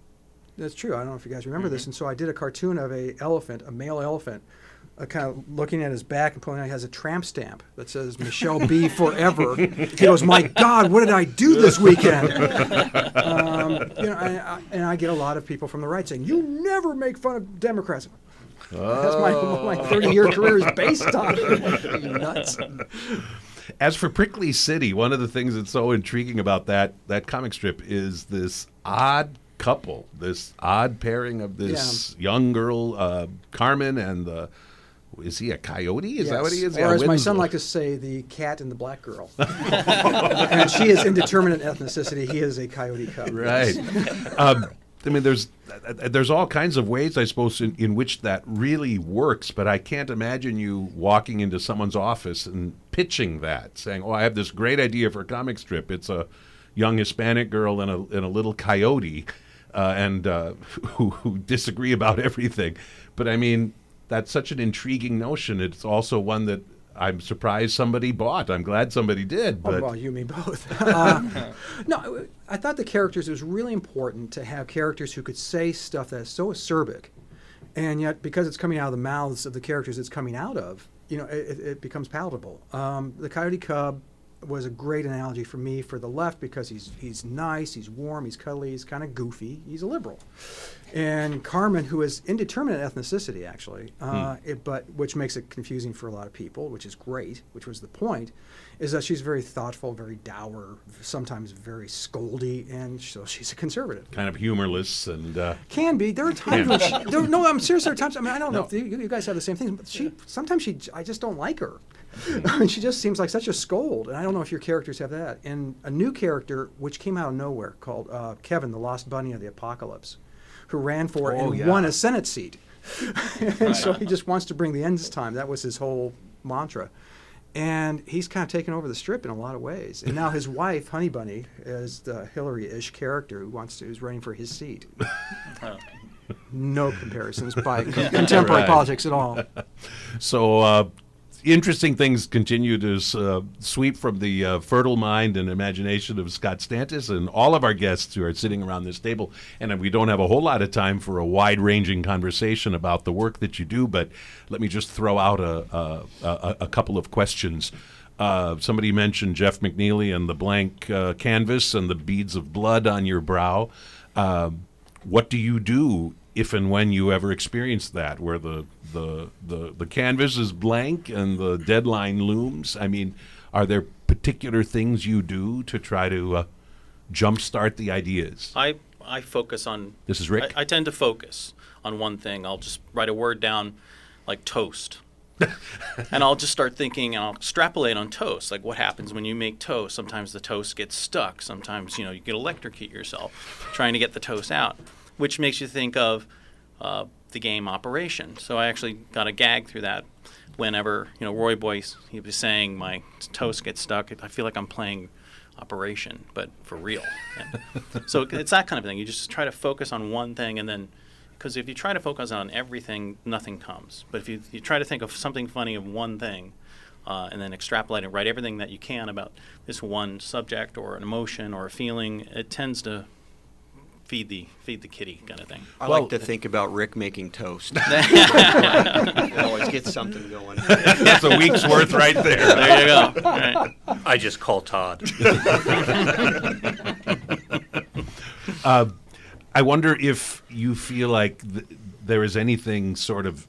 That's true. I don't know if you guys remember this. And so I did a cartoon of a elephant, a male elephant, uh, kind of looking at his back and pulling out. He has a tramp stamp that says "Michelle B *laughs* forever." He goes, "My God, what did I do this weekend?" *laughs* um, you know, and I, and I get a lot of people from the right saying, "You never make fun of Democrats." That's my my thirty-year career is based on. you *laughs* nuts. As for Prickly City, one of the things that's so intriguing about that that comic strip is this odd couple, this odd pairing of this young girl, uh, Carmen, and the is he a coyote? Is that what he is? Or Yeah, as my son likes to say, the cat and the black girl. *laughs* and she is indeterminate ethnicity. He is a coyote cub. Right. um, I mean, there's there's all kinds of ways, I suppose, in, in which that really works. But I can't imagine you walking into someone's office and pitching that, saying, "Oh, I have this great idea for a comic strip. It's a young Hispanic girl and a and a little coyote, uh, and uh, *laughs* who, who disagree about everything." But I mean, that's such an intriguing notion. It's also one that I'm surprised somebody bought. I'm glad somebody did. Oh, well, you mean both. *laughs* uh, no, I thought the characters, it was really important to have characters who could say stuff that is so acerbic. And yet, because it's coming out of the mouths of the characters it's coming out of, you know, it, it becomes palatable. Um, the Coyote Cub was a great analogy for me for the left because he's he's nice, he's warm, he's cuddly, he's kind of goofy, he's a liberal. And Carmen, who is indeterminate ethnicity actually, uh, it, but which makes it confusing for a lot of people, which is great, which was the point, is that she's very thoughtful, very dour, sometimes very scoldy, and so she's a conservative. kind of humorless and uh, Can be. There are *laughs* times when she, there, no, I'm serious. There are times. I mean, I don't know if you, you guys have the same things, but she sometimes she, I just don't like her. I mean, *laughs* she just seems like such a scold, and I don't know if your characters have that. And a new character which came out of nowhere called uh, Kevin, the Lost Bunny of the Apocalypse, who ran for Oh, and yeah. won a Senate seat. *laughs* and so he just wants to bring the end this time. That was his whole mantra. And he's kind of taken over the strip in a lot of ways. And now his wife, Honey Bunny, is the Hillary-ish character who wants to, who's running for his seat. *laughs* No comparisons by *laughs* contemporary Right. politics at all. *laughs* So, uh, interesting things continue to uh, sweep from the uh, fertile mind and imagination of Scott Stantis and all of our guests who are sitting around this table. And we don't have a whole lot of time for a wide ranging conversation about the work that you do, but let me just throw out a, a, a, a couple of questions. Uh, somebody mentioned Jeff MacNelly and the blank uh, canvas and the beads of blood on your brow. Um, what do you do if and when you ever experience that, where the, the the the canvas is blank and the deadline looms? I mean, are there particular things you do to try to uh, jumpstart the ideas? I I focus on. This is Rick? I, I tend to focus on one thing. I'll just write a word down, like toast, *laughs* and I'll just start thinking. And I'll extrapolate on toast. Like what happens when you make toast? Sometimes the toast gets stuck. Sometimes you know you could electrocute yourself trying to get the toast out, which makes you think of uh, the game Operation. So I actually got a gag through that. Whenever you know Roy Boyce, he was saying my toast gets stuck. I feel like I'm playing operation, but for real. So it's that kind of thing. You just try to focus on one thing, and then because if you try to focus on everything, nothing comes. But if you, you try to think of something funny of one thing, uh, and then extrapolate and write everything that you can about this one subject or an emotion or a feeling, it tends to feed the feed the kitty kind of thing. I Well- like to think about Rick making toast. *laughs* *laughs* it always gets something going. That's a week's worth right there. There you go. All right. I just call Todd. *laughs* Uh, I wonder if you feel like th- there is anything sort of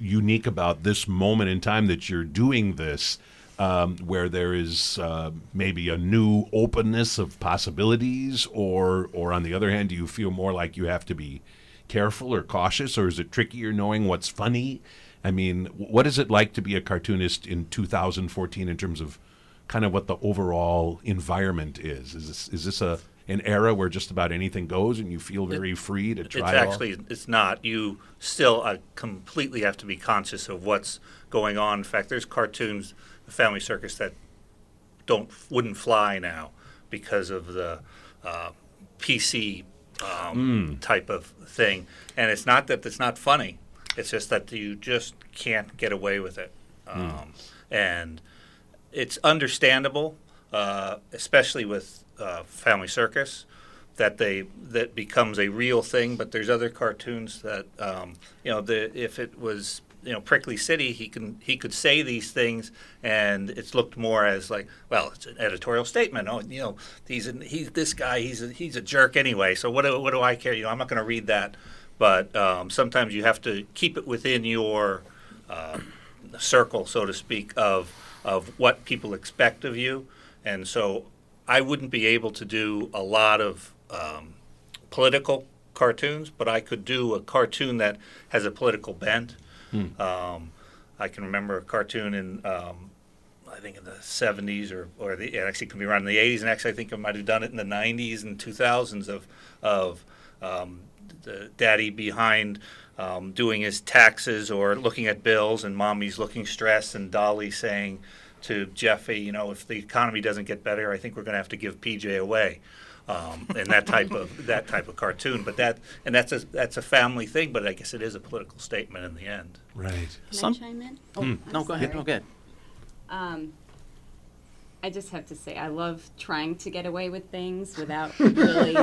unique about this moment in time that you're doing this, um, where there is uh, maybe a new openness of possibilities, or or on the other hand, do you feel more like you have to be careful or cautious, or is it trickier knowing what's funny? I mean, what is it like to be a cartoonist in 2014 in terms of kind of what the overall environment is? Is this is this a an era where just about anything goes and you feel very free to It's try it all? actually it's not. You still uh, completely have to be conscious of what's going on. In fact, there's cartoons, the Family Circus, that don't wouldn't fly now because of the uh, PC um, type of thing. And it's not that it's not funny. It's just that you just can't get away with it. Um, And it's understandable, uh, especially with uh, Family Circus, that they that becomes a real thing. But there's other cartoons that um, you know, the if it was you know Prickly City, he can he could say these things, and it's looked more as like, well, it's an editorial statement. Oh, you know, he's a, he's this guy, he's a, he's a jerk anyway. So what do, what do I care? You know, I'm not going to read that. But um, sometimes you have to keep it within your uh, circle, so to speak, of of what people expect of you. And so I wouldn't be able to do a lot of um, political cartoons, but I could do a cartoon that has a political bent. Um, I can remember a cartoon in um, I think in the 70s or, or the, it actually could be around in the 80s, and actually I think I might have done it in the 90s and 2000s of, of um, the daddy behind um, doing his taxes or looking at bills, and mommy's looking stressed, and Dolly saying to Jeffy, you know, if the economy doesn't get better, I think we're going to have to give PJ away. Um, and that type of *laughs* that type of cartoon, but that and that's a that's a family thing, but I guess it is a political statement in the end. Right. Can Some- I chime in? Oh, no, go ahead. sorry. No, go ahead. Um, I just have to say, I love trying to get away with things without *laughs* really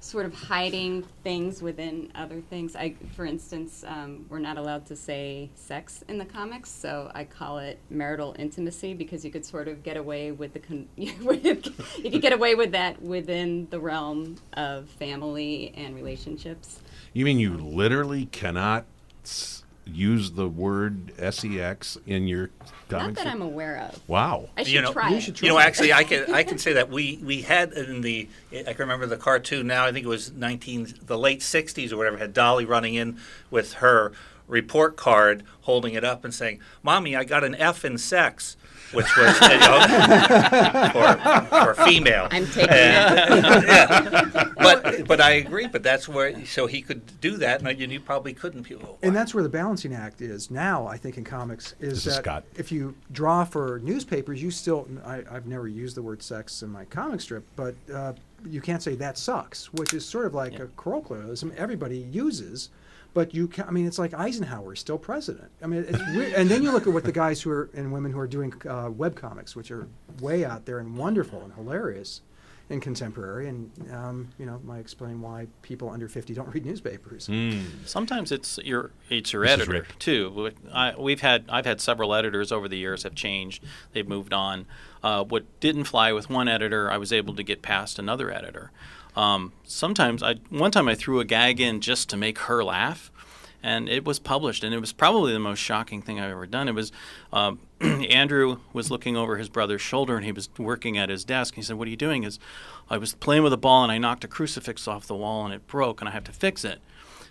sort of hiding things within other things. I, for instance, um, we're not allowed to say sex in the comics, so I call it marital intimacy because you could sort of get away with the con- *laughs* you could get away with that within the realm of family and relationships. You mean you literally cannot s- use the word sex in your Not that I'm aware of. wow. I should You know- try You it. should You know, actually, I can I can say that we we had in the I can remember the cartoon now. I think it was nineteen the late '60s or whatever. Had Dolly running in with her report card, holding it up and saying, "Mommy, I got an F in sex," which was you know, *laughs* for, for female. I'm taking And- it. *laughs* yeah. But but I agree. But that's where so he could do that, and you, you probably couldn't. People, And that's where the balancing act is now. I think in comics is This is that if you draw for newspapers, you still. I, I've never used the word sex in my comic strip, but uh, you can't say that sucks, which is sort of like a colloquialism everybody uses. But you, can, I mean, it's like Eisenhower is still president. I mean, it's weird. and then you look at what the guys who are and women who are doing uh, web comics, which are way out there and wonderful and hilarious and contemporary. And um, you know, might explain why people under fifty don't read newspapers. Sometimes it's your it's your editor too. I, we've had I've had several editors over the years have changed. They've moved on. Uh, what didn't fly with one editor, I was able to get past another editor. Um, sometimes I one time I threw a gag in just to make her laugh, and it was published, and it was probably the most shocking thing I've ever done. It was um, *clears throat* Andrew was looking over his brother's shoulder, and he was working at his desk. And he said, "What are you doing?" Is I was playing with a ball, and I knocked a crucifix off the wall, and it broke, and I have to fix it.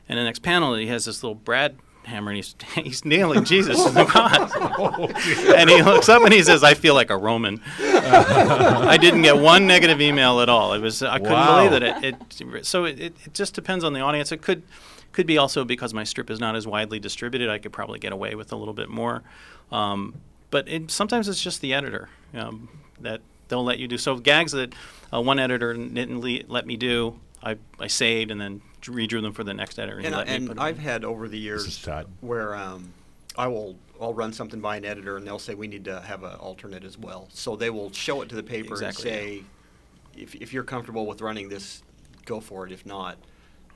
And the next panel, he has this little Brad hammer, and he's *laughs* he's nailing Jesus in the cross. *laughs* and he looks up and he says, "I feel like a Roman." *laughs* I didn't get one negative email at all. It was I couldn't Wow. believe that it. it so it, it, it just depends on the audience. It could could be also because my strip is not as widely distributed. I could probably get away with a little bit more. Um, but it, sometimes it's just the editor um, that they'll let you do. So gags that uh, one editor didn't le- let me do, I, I saved and then redrew them for the next editor. And, And, he I- let me and put them I've in. had over the years where um, I will I'll run something by an editor and they'll say we need to have an alternate as well. So they will show it to the paper Exactly, and say, if, if you're comfortable with running this, go for it. If not,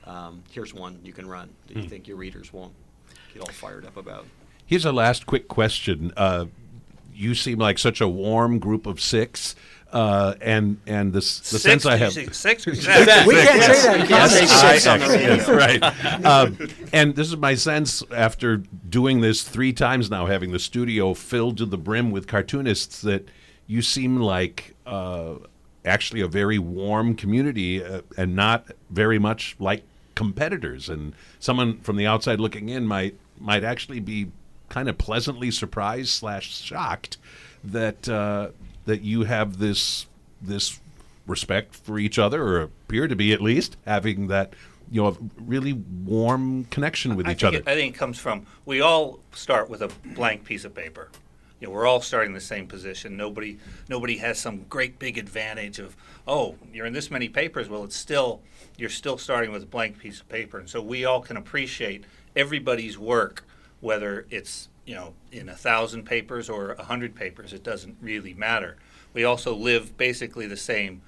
um, here's one you can run that Hmm. you think your readers won't get all fired up about. Here's a last quick question. Uh, you seem like such a warm group of six, uh, and and the, the six, sense I did you have. say six. We can't say that in Yes, comics. I- six yes, right. Um, and this is my sense after doing this three times now, having the studio filled to the brim with cartoonists, that you seem like uh, actually a very warm community uh, and not very much like competitors. And someone from the outside looking in might might actually be kind of pleasantly surprised slash shocked that uh, that you have this this respect for each other, or appear to be at least having that you know really warm connection with I each other. It, I think it comes from we all start with a blank piece of paper. You know, we're all starting the same position. Nobody nobody has some great big advantage of oh you're in this many papers. Well, it's still you're still starting with a blank piece of paper, and so we all can appreciate everybody's work, whether it's you know in a thousand papers or a hundred papers. It doesn't really matter. We also live basically the same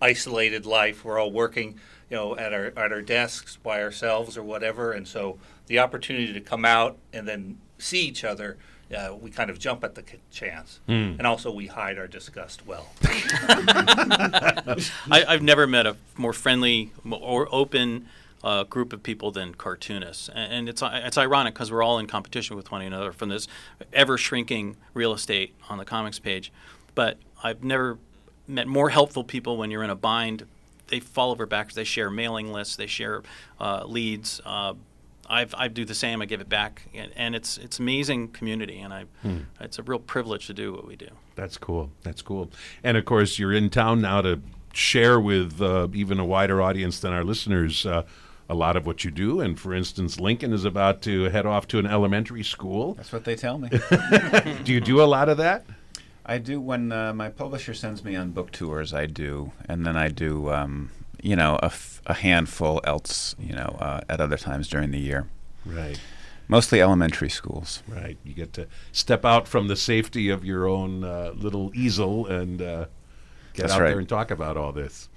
isolated life. We're all working, you know, at our at our desks by ourselves or whatever, and so the opportunity to come out and then see each other, uh, we kind of jump at the c- chance, and also we hide our disgust well. *laughs* *laughs* I, I've never met a more friendly or open uh, group of people than cartoonists, and, and it's it's ironic because we're all in competition with one another from this ever shrinking real estate on the comics page. But I've never met more helpful people when you're in a bind. They fall over backwards. They share mailing lists. They share uh, leads. Uh, I've, I do the same. I give it back, and, and it's it's amazing community, and I it's a real privilege to do what we do. That's cool. That's cool. And of course, you're in town now to share with uh, even a wider audience than our listeners uh, a lot of what you do. And for instance, Lincoln is about to head off to an elementary school. That's what they tell me. *laughs* Do you do a lot of that? I do when uh, my publisher sends me on book tours. I do, and then I do, um, you know, a, f- a handful else, you know, uh, at other times during the year. Right. Mostly elementary schools. Right. You get to step out from the safety of your own uh, little easel and uh, get That's out right. there and talk about all this.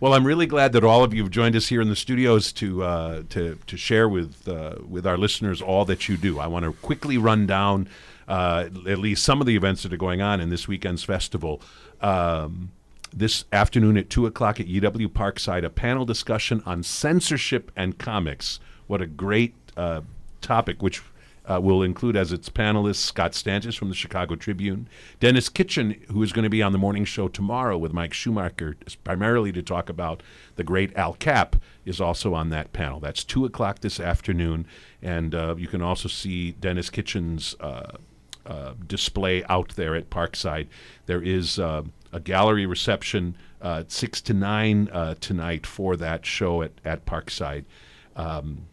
Well, I'm really glad that all of you have joined us here in the studios to uh, to to share with uh, with our listeners all that you do. I want to quickly run down uh, at least some of the events that are going on in this weekend's festival. Um, this afternoon at 2 o'clock at UW Parkside, a panel discussion on censorship and comics. What a great uh, topic, which uh, will include as its panelists Scott Stantis from the Chicago Tribune, Denis Kitchen, who is going to be on the morning show tomorrow with Mike Schumacher, primarily to talk about the great Al Capp, is also on that panel. That's 2 o'clock this afternoon, and uh, you can also see Denis Kitchen's. Uh, uh, display out there at Parkside. There is uh, a gallery reception uh, at six to nine uh, tonight for that show at at Parkside, um,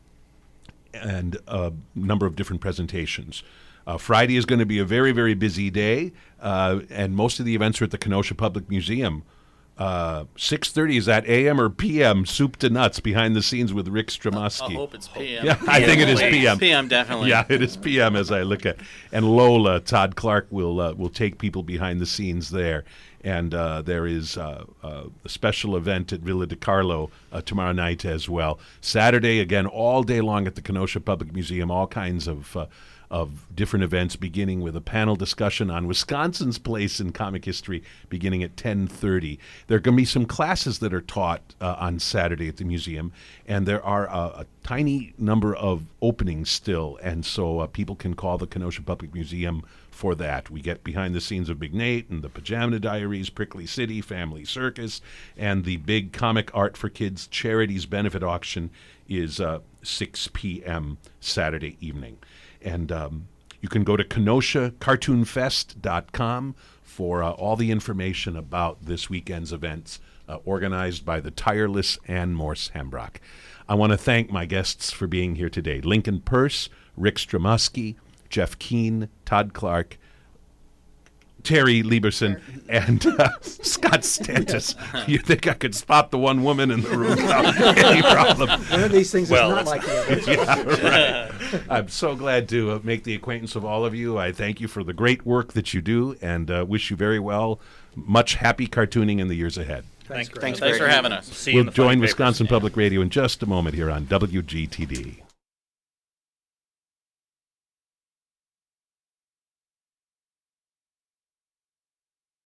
and a number of different presentations. Uh, Friday is going to be a very very busy day, uh, and most of the events are at the Kenosha Public Museum. Uh, Six thirty is that AM or PM? Soup to Nutz behind the scenes with Rick Stromoski. I hope it's PM. Yeah, I think it is. PM. PM definitely. Yeah, it is PM as I look at. And Lola Todd Clark will uh, will take people behind the scenes there. And uh, there is uh, uh, a special event at Villa de Carlo uh, tomorrow night as well. Saturday again, all day long at the Kenosha Public Museum. All kinds of uh, of different events, beginning with a panel discussion on Wisconsin's place in comic history, beginning at 10:30. There are going to be some classes that are taught uh, on Saturday at the museum, and there are a, a tiny number of openings still, and so uh, people can call the Kenosha Public Museum for that. We get behind the scenes of Big Nate and the Pajama Diaries, Prickly City, Family Circus, and the big Comic Art for Kids Charities benefit auction is uh, 6 p.m. Saturday evening. And um, you can go to KenoshaCartoonFest.com for uh, all the information about this weekend's events uh, organized by the tireless Ann Morse Hambrock. I want to thank my guests for being here today Lincoln Peirce, Rick Stromoski, Jeff Keane, Todd Clark, Terri Libenson, and uh, Scott Stantis. *laughs* you think I could spot the one woman in the room without any problem? One of these things Well, is not like the others. *laughs* yeah, right. I'm so glad to uh, make the acquaintance of all of you. I thank you for the great work that you do and uh, wish you very well. Much happy cartooning in the years ahead. Thanks, Thank- Greg. Thanks, Thanks for having us. See you in We'll the fine join papers. Wisconsin Public Radio in just a moment here on WGTD.